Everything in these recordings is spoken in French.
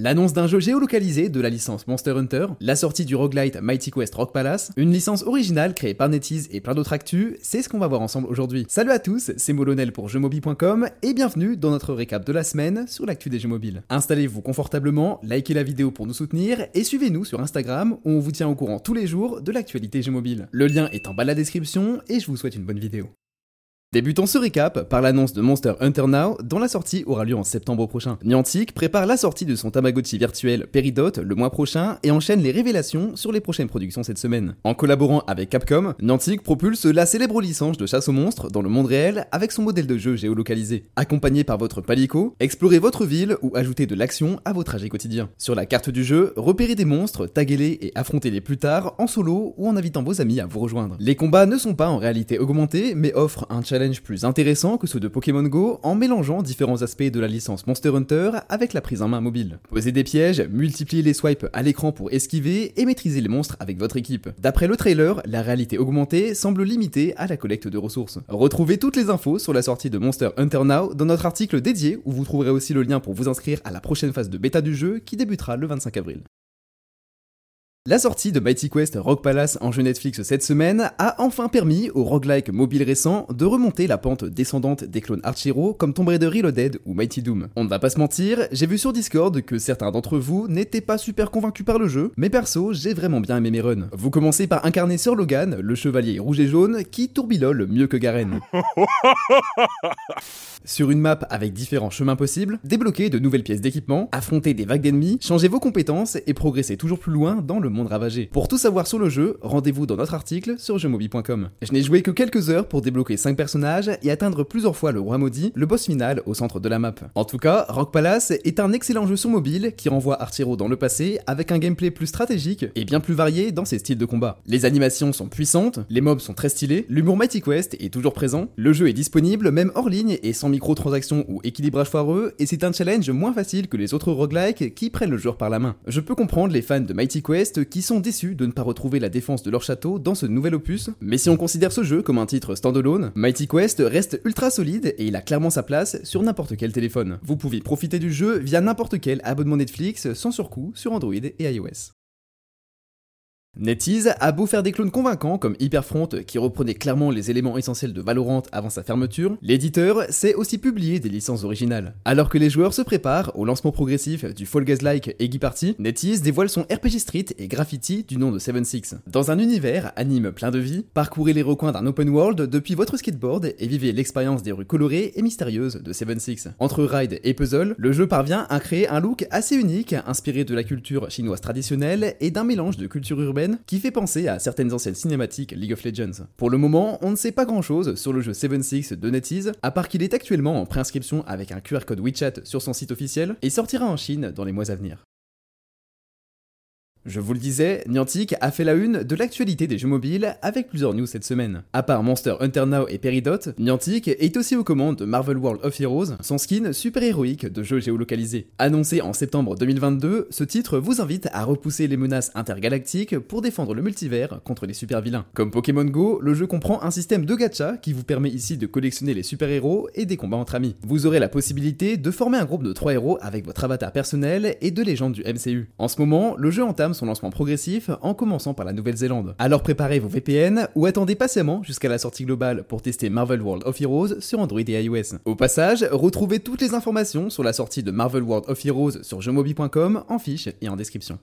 L'annonce d'un jeu géolocalisé de la licence Monster Hunter, la sortie du roguelite Mighty Quest Rock Palace, une licence originale créée par NetEase et plein d'autres actus, c'est ce qu'on va voir ensemble aujourd'hui. Salut à tous, c'est Molonel pour jeuxmobile.com et bienvenue dans notre récap de la semaine sur l'actu des jeux mobiles. Installez-vous confortablement, likez la vidéo pour nous soutenir et suivez-nous sur Instagram où on vous tient au courant tous les jours de l'actualité jeux mobile. Le lien est en bas de la description et je vous souhaite une bonne vidéo. Débutons ce récap par l'annonce de Monster Hunter Now, dont la sortie aura lieu en septembre prochain. Niantic prépare la sortie de son Tamagotchi virtuel Peridot le mois prochain et enchaîne les révélations sur les prochaines productions cette semaine. En collaborant avec Capcom, Niantic propulse la célèbre licence de chasse aux monstres dans le monde réel avec son modèle de jeu géolocalisé. Accompagné par votre palico, explorez votre ville ou ajoutez de l'action à vos trajets quotidiens. Sur la carte du jeu, repérez des monstres, taguez-les et affrontez-les plus tard en solo ou en invitant vos amis à vous rejoindre. Les combats ne sont pas en réalité augmentés mais offrent un challenge plus intéressant que ceux de Pokémon Go en mélangeant différents aspects de la licence Monster Hunter avec la prise en main mobile. Posez des pièges, multipliez les swipes à l'écran pour esquiver et maîtriser les monstres avec votre équipe. D'après le trailer, la réalité augmentée semble limitée à la collecte de ressources. Retrouvez toutes les infos sur la sortie de Monster Hunter Now dans notre article dédié où vous trouverez aussi le lien pour vous inscrire à la prochaine phase de bêta du jeu qui débutera le 25 avril. La sortie de Mighty Quest Rock Palace en jeu Netflix cette semaine a enfin permis au roguelike mobile récent de remonter la pente descendante des clones Archero comme Tomb Raider Reloaded ou Mighty Doom. On ne va pas se mentir, j'ai vu sur Discord que certains d'entre vous n'étaient pas super convaincus par le jeu, mais perso, j'ai vraiment bien aimé mes runs. Vous commencez par incarner Sir Logan, le chevalier rouge et jaune, qui tourbillole mieux que Garen. Sur une map avec différents chemins possibles, débloquez de nouvelles pièces d'équipement, affrontez des vagues d'ennemis, changez vos compétences et progressez toujours plus loin dans le monde Pour tout savoir sur le jeu, rendez-vous dans notre article sur jeuxmobile.com. Je n'ai joué que quelques heures pour débloquer 5 personnages et atteindre plusieurs fois le roi maudit, le boss final au centre de la map. En tout cas, Rock Palace est un excellent jeu sur mobile qui renvoie Artiro dans le passé avec un gameplay plus stratégique et bien plus varié dans ses styles de combat. Les animations sont puissantes, les mobs sont très stylés, l'humour Mighty Quest est toujours présent, le jeu est disponible même hors ligne et sans microtransactions ou équilibrage foireux, et c'est un challenge moins facile que les autres roguelikes qui prennent le joueur par la main. Je peux comprendre les fans de Mighty Quest qui sont déçus de ne pas retrouver la défense de leur château dans ce nouvel opus, mais si on considère ce jeu comme un titre standalone, Mighty Quest reste ultra solide et il a clairement sa place sur n'importe quel téléphone. Vous pouvez profiter du jeu via n'importe quel abonnement Netflix sans surcoût sur Android et iOS. NetEase a beau faire des clones convaincants comme Hyperfront qui reprenait clairement les éléments essentiels de Valorant avant sa fermeture, l'éditeur sait aussi publier des licences originales. Alors que les joueurs se préparent au lancement progressif du Fall Guys-like Eggy Party, NetEase dévoile son RPG Street et Graffiti du nom de 7-6. Dans un univers anime plein de vie, parcourez les recoins d'un open world depuis votre skateboard et vivez l'expérience des rues colorées et mystérieuses de 7-6. Entre ride et puzzle, le jeu parvient à créer un look assez unique, inspiré de la culture chinoise traditionnelle et d'un mélange de culture urbaine qui fait penser à certaines anciennes cinématiques League of Legends. Pour le moment, on ne sait pas grand chose sur le jeu 7-6 de NetEase, à part qu'il est actuellement en préinscription avec un QR code WeChat sur son site officiel et sortira en Chine dans les mois à venir. Je vous le disais, Niantic a fait la une de l'actualité des jeux mobiles avec plusieurs news cette semaine. À part Monster Hunter Now et Peridot, Niantic est aussi aux commandes de Marvel World of Heroes, son skin super-héroïque de jeu géolocalisé. Annoncé en septembre 2022, ce titre vous invite à repousser les menaces intergalactiques pour défendre le multivers contre les super-vilains. Comme Pokémon Go, le jeu comprend un système de gacha qui vous permet ici de collectionner les super-héros et des combats entre amis. Vous aurez la possibilité de former un groupe de 3 héros avec votre avatar personnel et de légendes du MCU. En ce moment, le jeu entame son lancement progressif en commençant par la Nouvelle-Zélande. Alors préparez vos VPN ou attendez patiemment jusqu'à la sortie globale pour tester Marvel World of Heroes sur Android et iOS. Au passage, retrouvez toutes les informations sur la sortie de Marvel World of Heroes sur jeuxmobile.com en fiche et en description.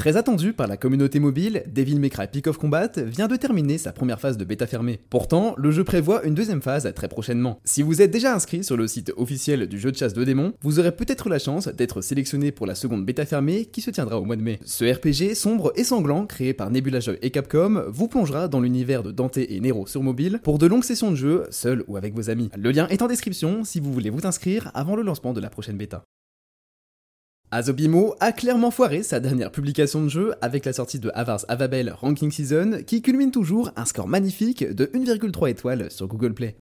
Très attendu par la communauté mobile, Devil May Cry Peak of Combat vient de terminer sa première phase de bêta fermée. Pourtant, le jeu prévoit une deuxième phase très prochainement. Si vous êtes déjà inscrit sur le site officiel du jeu de chasse de démons, vous aurez peut-être la chance d'être sélectionné pour la seconde bêta fermée qui se tiendra au mois de mai. Ce RPG sombre et sanglant créé par Nebula Joy et Capcom vous plongera dans l'univers de Dante et Nero sur mobile pour de longues sessions de jeu, seul ou avec vos amis. Le lien est en description si vous voulez vous inscrire avant le lancement de la prochaine bêta. Azobimo a clairement foiré sa dernière publication de jeu avec la sortie de Avars Avabel Ranking Season qui culmine toujours un score magnifique de 1,3 étoiles sur Google Play.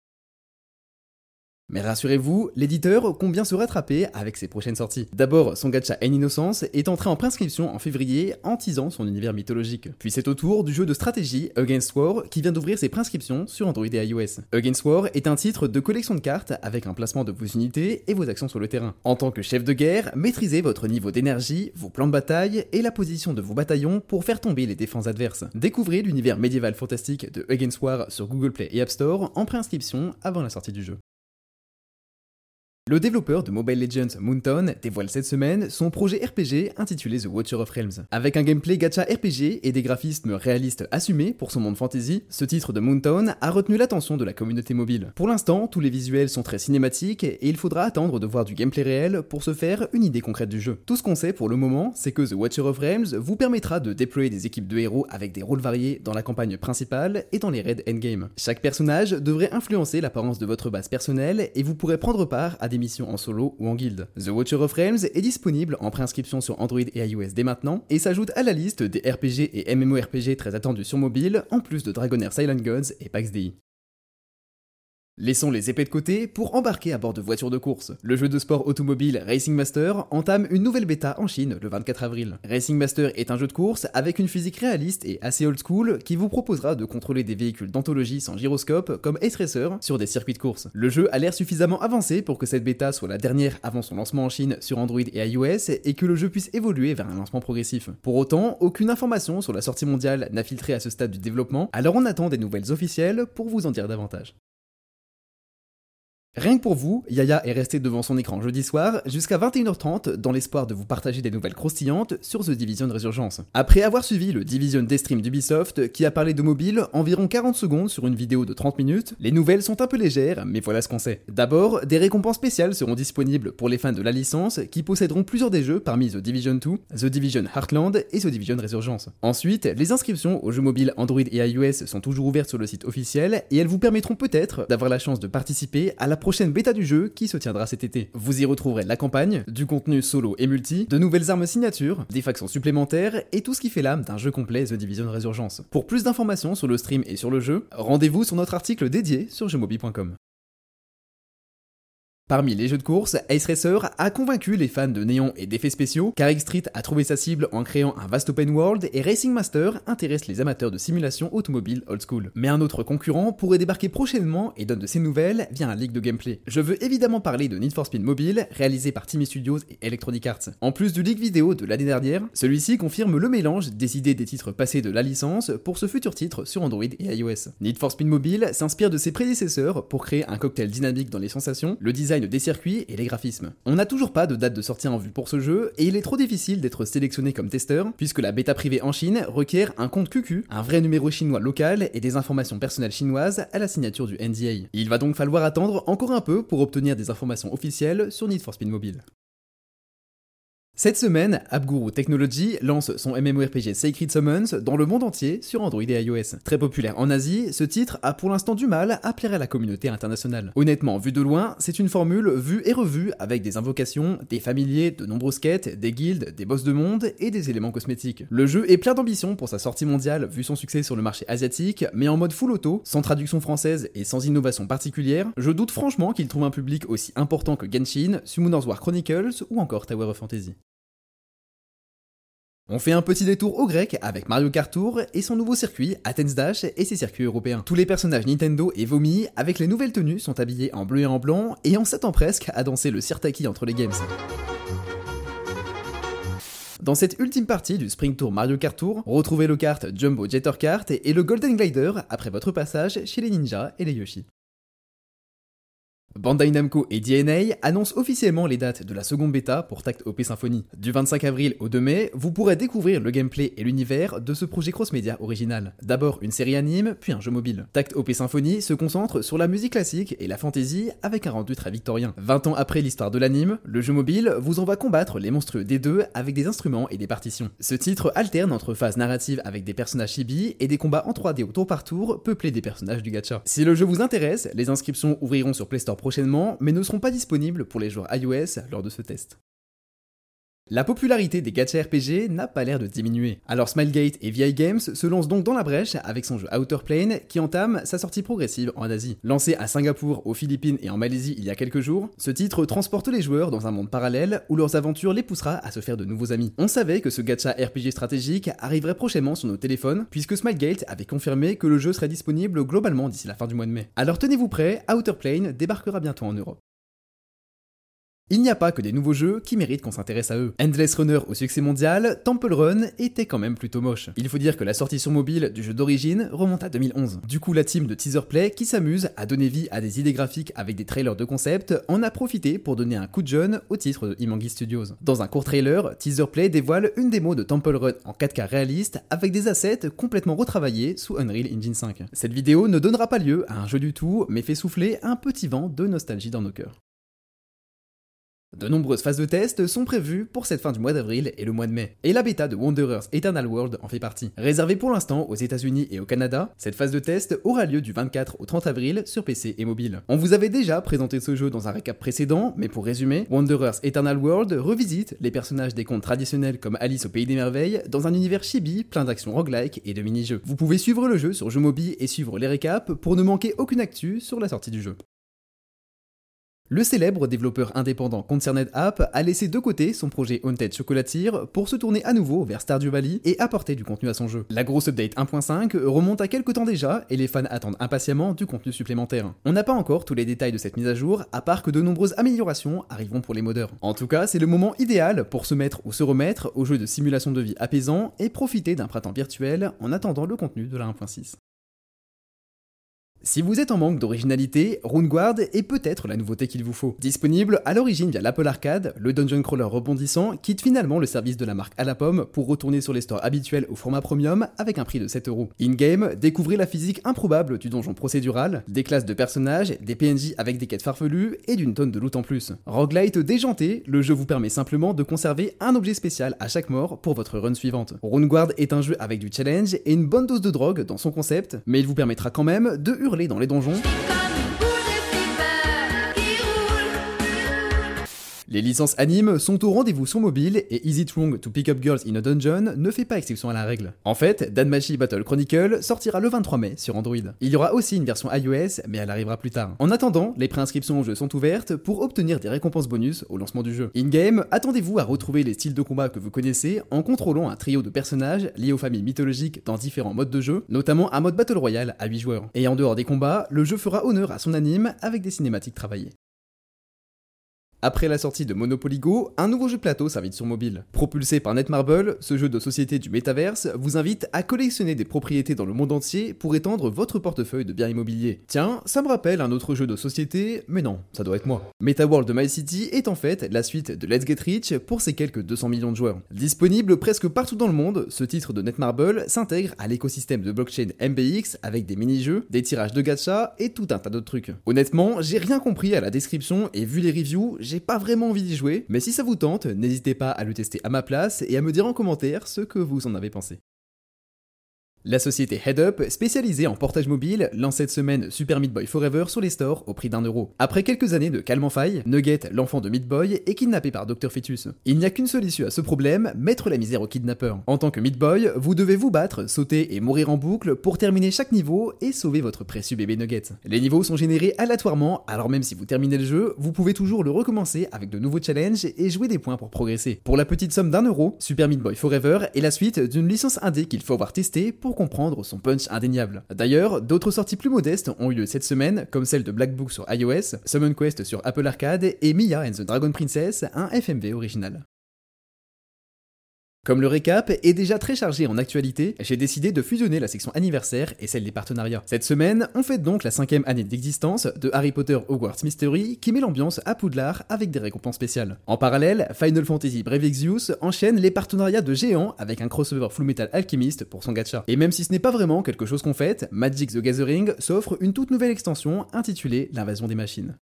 Mais rassurez-vous, l'éditeur compte bien se rattraper avec ses prochaines sorties? D'abord, son gacha En Innocence est entré en prescription en février en teasant son univers mythologique. Puis c'est au tour du jeu de stratégie Against War qui vient d'ouvrir ses prescriptions sur Android et iOS. Against War est un titre de collection de cartes avec un placement de vos unités et vos actions sur le terrain. En tant que chef de guerre, maîtrisez votre niveau d'énergie, vos plans de bataille et la position de vos bataillons pour faire tomber les défenses adverses. Découvrez l'univers médiéval fantastique de Against War sur Google Play et App Store en préinscription avant la sortie du jeu. Le développeur de Mobile Legends Moonton dévoile cette semaine son projet RPG intitulé The Watcher of Realms. Avec un gameplay gacha RPG et des graphismes réalistes assumés pour son monde fantasy, ce titre de Moonton a retenu l'attention de la communauté mobile. Pour l'instant, tous les visuels sont très cinématiques et il faudra attendre de voir du gameplay réel pour se faire une idée concrète du jeu. Tout ce qu'on sait pour le moment, c'est que The Watcher of Realms vous permettra de déployer des équipes de héros avec des rôles variés dans la campagne principale et dans les raids endgame. Chaque personnage devrait influencer l'apparence de votre base personnelle et vous pourrez prendre part à des en solo ou en guilde. The Watcher of Realms est disponible en préinscription sur Android et iOS dès maintenant et s'ajoute à la liste des RPG et MMORPG très attendus sur mobile, en plus de Dragonair Silent Gods et PAX DI. Laissons les épées de côté pour embarquer à bord de voitures de course. Le jeu de sport automobile Racing Master entame une nouvelle bêta en Chine le 24 avril. Racing Master est un jeu de course avec une physique réaliste et assez old school qui vous proposera de contrôler des véhicules d'anthologie sans gyroscope comme Ace Racer sur des circuits de course. Le jeu a l'air suffisamment avancé pour que cette bêta soit la dernière avant son lancement en Chine sur Android et iOS et que le jeu puisse évoluer vers un lancement progressif. Pour autant, aucune information sur la sortie mondiale n'a filtré à ce stade du développement, alors on attend des nouvelles officielles pour vous en dire davantage. Rien que pour vous, Yaya est resté devant son écran jeudi soir jusqu'à 21h30 dans l'espoir de vous partager des nouvelles croustillantes sur The Division Resurgence. Après avoir suivi le Division Day Stream d'Ubisoft qui a parlé de mobile environ 40 secondes sur une vidéo de 30 minutes, les nouvelles sont un peu légères, mais voilà ce qu'on sait. D'abord, des récompenses spéciales seront disponibles pour les fans de la licence qui posséderont plusieurs des jeux parmi The Division 2, The Division Heartland et The Division Resurgence. Ensuite, les inscriptions aux jeux mobiles Android et iOS sont toujours ouvertes sur le site officiel et elles vous permettront peut-être d'avoir la chance de participer à la prochaine bêta du jeu qui se tiendra cet été. Vous y retrouverez la campagne, du contenu solo et multi, de nouvelles armes signatures, des factions supplémentaires et tout ce qui fait l'âme d'un jeu complet The Division Resurgence. Pour plus d'informations sur le stream et sur le jeu, rendez-vous sur notre article dédié sur jeuxmobile.com. Parmi les jeux de course, Ace Racer a convaincu les fans de néon et d'effets spéciaux, Carrick Street a trouvé sa cible en créant un vaste open world et Racing Master intéresse les amateurs de simulation automobile old school. Mais un autre concurrent pourrait débarquer prochainement et donne de ses nouvelles via un leak de gameplay. Je veux évidemment parler de Need for Speed Mobile, réalisé par Timmy Studios et Electronic Arts. En plus du leak vidéo de l'année dernière, celui-ci confirme le mélange des idées des titres passés de la licence pour ce futur titre sur Android et iOS. Need for Speed Mobile s'inspire de ses prédécesseurs pour créer un cocktail dynamique dans les sensations, le design des circuits et les graphismes. On n'a toujours pas de date de sortie en vue pour ce jeu, et il est trop difficile d'être sélectionné comme testeur, puisque la bêta privée en Chine requiert un compte QQ, un vrai numéro chinois local et des informations personnelles chinoises à la signature du NDA. Il va donc falloir attendre encore un peu pour obtenir des informations officielles sur Need for Speed Mobile. Cette semaine, AppGuru Technology lance son MMORPG Sacred Summons dans le monde entier sur Android et iOS. Très populaire en Asie, ce titre a pour l'instant du mal à plaire à la communauté internationale. Honnêtement, vu de loin, c'est une formule vue et revue avec des invocations, des familiers, de nombreuses quêtes, des guildes, des boss de monde et des éléments cosmétiques. Le jeu est plein d'ambition pour sa sortie mondiale vu son succès sur le marché asiatique, mais en mode full auto, sans traduction française et sans innovation particulière, je doute franchement qu'il trouve un public aussi important que Genshin, Summoner's War Chronicles ou encore Tower of Fantasy. On fait un petit détour au grec avec Mario Kart Tour et son nouveau circuit, Athens Dash et ses circuits européens. Tous les personnages Nintendo et Vomi, avec les nouvelles tenues, sont habillés en bleu et en blanc et on s'attend presque à danser le sirtaki entre les games. Dans cette ultime partie du Spring Tour Mario Kart Tour, retrouvez le kart Jumbo Jetter Kart et le Golden Glider après votre passage chez les ninjas et les Yoshi. Bandai Namco et DNA annoncent officiellement les dates de la seconde bêta pour Tact OP Symphony. Du 25 avril au 2 mai, vous pourrez découvrir le gameplay et l'univers de ce projet cross-média original. D'abord une série anime, puis un jeu mobile. Tact OP Symphony se concentre sur la musique classique et la fantasy avec un rendu très victorien. 20 ans après l'histoire de l'anime, le jeu mobile vous envoie combattre les monstrueux des deux avec des instruments et des partitions. Ce titre alterne entre phases narratives avec des personnages chibi et des combats en 3D au tour par tour peuplés des personnages du gacha. Si le jeu vous intéresse, les inscriptions ouvriront sur Play Store prochainement, mais ne seront pas disponibles pour les joueurs iOS lors de ce test. La popularité des gacha RPG n'a pas l'air de diminuer. Alors Smilegate et VI Games se lancent donc dans la brèche avec son jeu Outer Plane qui entame sa sortie progressive en Asie. Lancé à Singapour, aux Philippines et en Malaisie il y a quelques jours, ce titre transporte les joueurs dans un monde parallèle où leurs aventures les poussera à se faire de nouveaux amis. On savait que ce gacha RPG stratégique arriverait prochainement sur nos téléphones puisque Smilegate avait confirmé que le jeu serait disponible globalement d'ici la fin du mois de mai. Alors tenez-vous prêts, Outer Plane débarquera bientôt en Europe. Il n'y a pas que des nouveaux jeux qui méritent qu'on s'intéresse à eux. Endless Runner au succès mondial, Temple Run était quand même plutôt moche. Il faut dire que la sortie sur mobile du jeu d'origine remonte à 2011. Du coup, la team de Teaserplay, qui s'amuse à donner vie à des idées graphiques avec des trailers de concept, en a profité pour donner un coup de jeune au titre de Imangi Studios. Dans un court trailer, Teaserplay dévoile une démo de Temple Run en 4K réaliste avec des assets complètement retravaillés sous Unreal Engine 5. Cette vidéo ne donnera pas lieu à un jeu du tout, mais fait souffler un petit vent de nostalgie dans nos cœurs. De nombreuses phases de test sont prévues pour cette fin du mois d'avril et le mois de mai, et la bêta de Wanderers Eternal World en fait partie. Réservée pour l'instant aux États-Unis et au Canada, cette phase de test aura lieu du 24 au 30 avril sur PC et mobile. On vous avait déjà présenté ce jeu dans un récap précédent, mais pour résumer, Wanderers Eternal World revisite les personnages des contes traditionnels comme Alice au Pays des Merveilles dans un univers chibi plein d'actions roguelike et de mini-jeux. Vous pouvez suivre le jeu sur Jeux Mobile et suivre les récaps pour ne manquer aucune actu sur la sortie du jeu. Le célèbre développeur indépendant Concerned App a laissé de côté son projet Haunted Chocolatier pour se tourner à nouveau vers Stardew Valley et apporter du contenu à son jeu. La grosse update 1.5 remonte à quelques temps déjà et les fans attendent impatiemment du contenu supplémentaire. On n'a pas encore tous les détails de cette mise à jour, à part que de nombreuses améliorations arriveront pour les modeurs. En tout cas, c'est le moment idéal pour se mettre ou se remettre au jeu de simulation de vie apaisant et profiter d'un printemps virtuel en attendant le contenu de la 1.6. Si vous êtes en manque d'originalité, RuneGuard est peut-être la nouveauté qu'il vous faut. Disponible à l'origine via l'Apple Arcade, le dungeon crawler rebondissant quitte finalement le service de la marque à la pomme pour retourner sur les stores habituels au format premium avec un prix de 7 euros. In-game, découvrez la physique improbable du donjon procédural, des classes de personnages, des PNJ avec des quêtes farfelues et d'une tonne de loot en plus. Roguelite déjanté, le jeu vous permet simplement de conserver un objet spécial à chaque mort pour votre run suivante. RuneGuard est un jeu avec du challenge et une bonne dose de drogue dans son concept, mais il vous permettra quand même de hurler dans les donjons. Les licences anime sont au rendez-vous sur mobile et Is It Wrong to Pick Up Girls in a Dungeon ne fait pas exception à la règle. En fait, Danmachi Battle Chronicle sortira le 23 mai sur Android. Il y aura aussi une version iOS, mais elle arrivera plus tard. En attendant, les préinscriptions au jeu sont ouvertes pour obtenir des récompenses bonus au lancement du jeu. In-game, attendez-vous à retrouver les styles de combat que vous connaissez en contrôlant un trio de personnages liés aux familles mythologiques dans différents modes de jeu, notamment un mode Battle Royale à 8 joueurs. Et en dehors des combats, le jeu fera honneur à son anime avec des cinématiques travaillées. Après la sortie de Monopoly Go, un nouveau jeu plateau s'invite sur mobile. Propulsé par Netmarble, ce jeu de société du métaverse vous invite à collectionner des propriétés dans le monde entier pour étendre votre portefeuille de biens immobiliers. Tiens, ça me rappelle un autre jeu de société, mais non, ça doit être moi. MetaWorld de My City est en fait la suite de Let's Get Rich pour ses quelques 200 millions de joueurs. Disponible presque partout dans le monde, ce titre de Netmarble s'intègre à l'écosystème de blockchain MBX avec des mini-jeux, des tirages de gacha et tout un tas d'autres trucs. Honnêtement, j'ai rien compris à la description et vu les reviews, j'ai pas vraiment envie d'y jouer, mais si ça vous tente, n'hésitez pas à le tester à ma place et à me dire en commentaire ce que vous en avez pensé. La société HeadUp, spécialisée en portage mobile, lance cette semaine Super Meat Boy Forever sur les stores au prix d'un euro. Après quelques années de calme en faille, Nugget, l'enfant de Meat Boy, est kidnappé par Dr Fetus. Il n'y a qu'une solution à ce problème, mettre la misère au kidnappeur. En tant que Meat Boy, vous devez vous battre, sauter et mourir en boucle pour terminer chaque niveau et sauver votre précieux bébé Nugget. Les niveaux sont générés aléatoirement, alors même si vous terminez le jeu, vous pouvez toujours le recommencer avec de nouveaux challenges et jouer des points pour progresser. Pour la petite somme d'un euro, Super Meat Boy Forever est la suite d'une licence indé qu'il faut avoir testé pour comprendre son punch indéniable. D'ailleurs, d'autres sorties plus modestes ont eu lieu cette semaine, comme celle de Black Book sur iOS, Summon Quest sur Apple Arcade et Mia and the Dragon Princess, un FMV original. Comme le récap est déjà très chargé en actualité, j'ai décidé de fusionner la section anniversaire et celle des partenariats. Cette semaine, on fête donc la cinquième année d'existence de Harry Potter Hogwarts Mystery qui met l'ambiance à Poudlard avec des récompenses spéciales. En parallèle, Final Fantasy Brave enchaîne les partenariats de géants avec un crossover Full Metal Alchemist pour son gacha. Et même si ce n'est pas vraiment quelque chose qu'on fête, Magic the Gathering s'offre une toute nouvelle extension intitulée L'invasion des machines.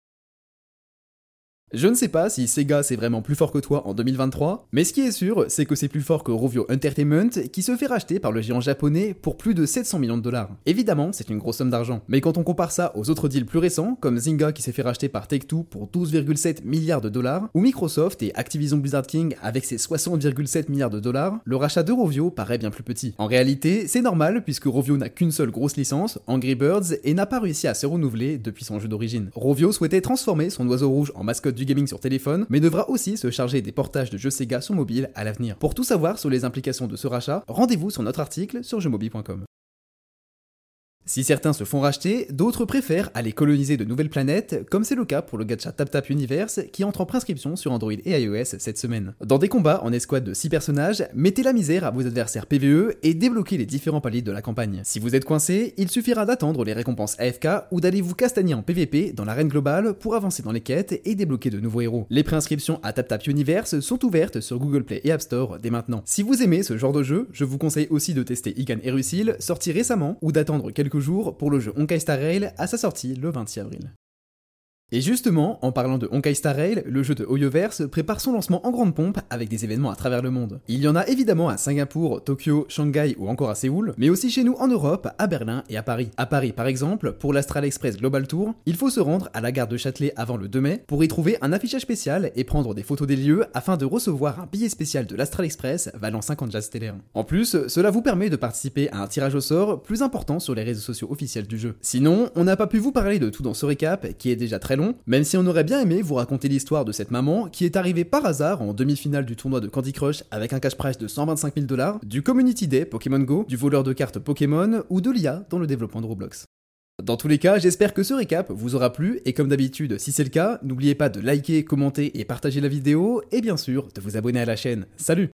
Je ne sais pas si Sega c'est vraiment plus fort que toi en 2023, mais ce qui est sûr, c'est que c'est plus fort que Rovio Entertainment qui se fait racheter par le géant japonais pour plus de 700 millions de dollars. Évidemment, c'est une grosse somme d'argent, mais quand on compare ça aux autres deals plus récents, comme Zynga qui s'est fait racheter par Take-Two pour 12,7 milliards de dollars, ou Microsoft et Activision Blizzard King avec ses 60,7 milliards de dollars, le rachat de Rovio paraît bien plus petit. En réalité, c'est normal puisque Rovio n'a qu'une seule grosse licence, Angry Birds, et n'a pas réussi à se renouveler depuis son jeu d'origine. Rovio souhaitait transformer son oiseau rouge en mascotte du gaming sur téléphone, mais devra aussi se charger des portages de jeux Sega sur mobile à l'avenir. Pour tout savoir sur les implications de ce rachat, rendez-vous sur notre article sur jeuxmobile.com. Si certains se font racheter, d'autres préfèrent aller coloniser de nouvelles planètes, comme c'est le cas pour le gacha TapTap Universe qui entre en prescription sur Android et iOS cette semaine. Dans des combats en escouade de 6 personnages, mettez la misère à vos adversaires PvE et débloquez les différents paliers de la campagne. Si vous êtes coincé, il suffira d'attendre les récompenses AFK ou d'aller vous castagner en PvP dans l'arène globale pour avancer dans les quêtes et débloquer de nouveaux héros. Les préinscriptions à TapTap Universe sont ouvertes sur Google Play et App Store dès maintenant. Si vous aimez ce genre de jeu, je vous conseille aussi de tester Ikan Erusil, sorti récemment, ou d'attendre pour le jeu Honkai Star Rail à sa sortie le 26 avril. Et justement, en parlant de Honkai Star Rail, le jeu de Hoyoverse prépare son lancement en grande pompe avec des événements à travers le monde. Il y en a évidemment à Singapour, Tokyo, Shanghai ou encore à Séoul, mais aussi chez nous en Europe, à Berlin et à Paris. À Paris par exemple, pour l'Astral Express Global Tour, il faut se rendre à la gare de Châtelet avant le 2 mai pour y trouver un affichage spécial et prendre des photos des lieux afin de recevoir un billet spécial de l'Astral Express valant 50 jazz stellaires. En plus, cela vous permet de participer à un tirage au sort plus important sur les réseaux sociaux officiels du jeu. Sinon, on n'a pas pu vous parler de tout dans ce récap qui est déjà très même si on aurait bien aimé vous raconter l'histoire de cette maman qui est arrivée par hasard en demi-finale du tournoi de Candy Crush avec un cash prize de 125 000 dollars, du Community Day Pokémon Go, du voleur de cartes Pokémon ou de l'IA dans le développement de Roblox. Dans tous les cas, j'espère que ce récap vous aura plu et comme d'habitude, si c'est le cas, n'oubliez pas de liker, commenter et partager la vidéo et bien sûr de vous abonner à la chaîne. Salut